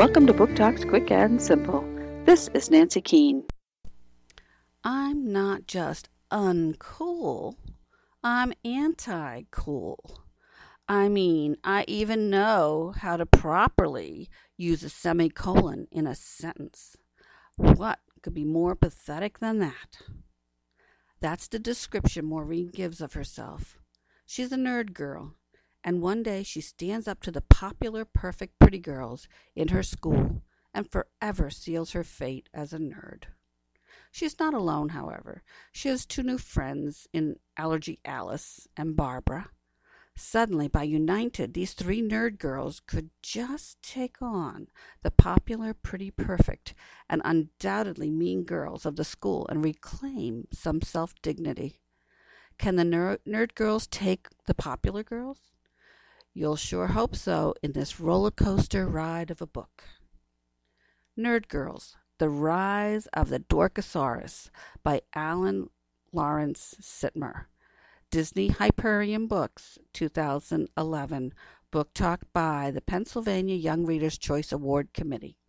Welcome to Book Talks Quick and Simple. This is Nancy Keane. I'm not just uncool, I'm anti cool. I mean, I even know how to properly use a semicolon in a sentence. What could be more pathetic than that? That's the description Maureen gives of herself. She's a nerd girl, and one day she stands up to the popular perfect pretty girls in her school and forever seals her fate as a nerd. She is not alone, however. She has two new friends in Allergy Alice and Barbara. Suddenly, by united, these three nerd girls could just take on the popular, pretty, perfect, and undoubtedly mean girls of the school and reclaim some self dignity. Can the ner- nerd girls take the popular girls? You'll sure hope so in this roller coaster ride of a book. Nerd Girls The Rise of the Dorkasaurus by Alan Lawrence Sitomer. Disney Hyperion Books, 2011. Book Talk by the Pennsylvania Young Readers' Choice Award Committee.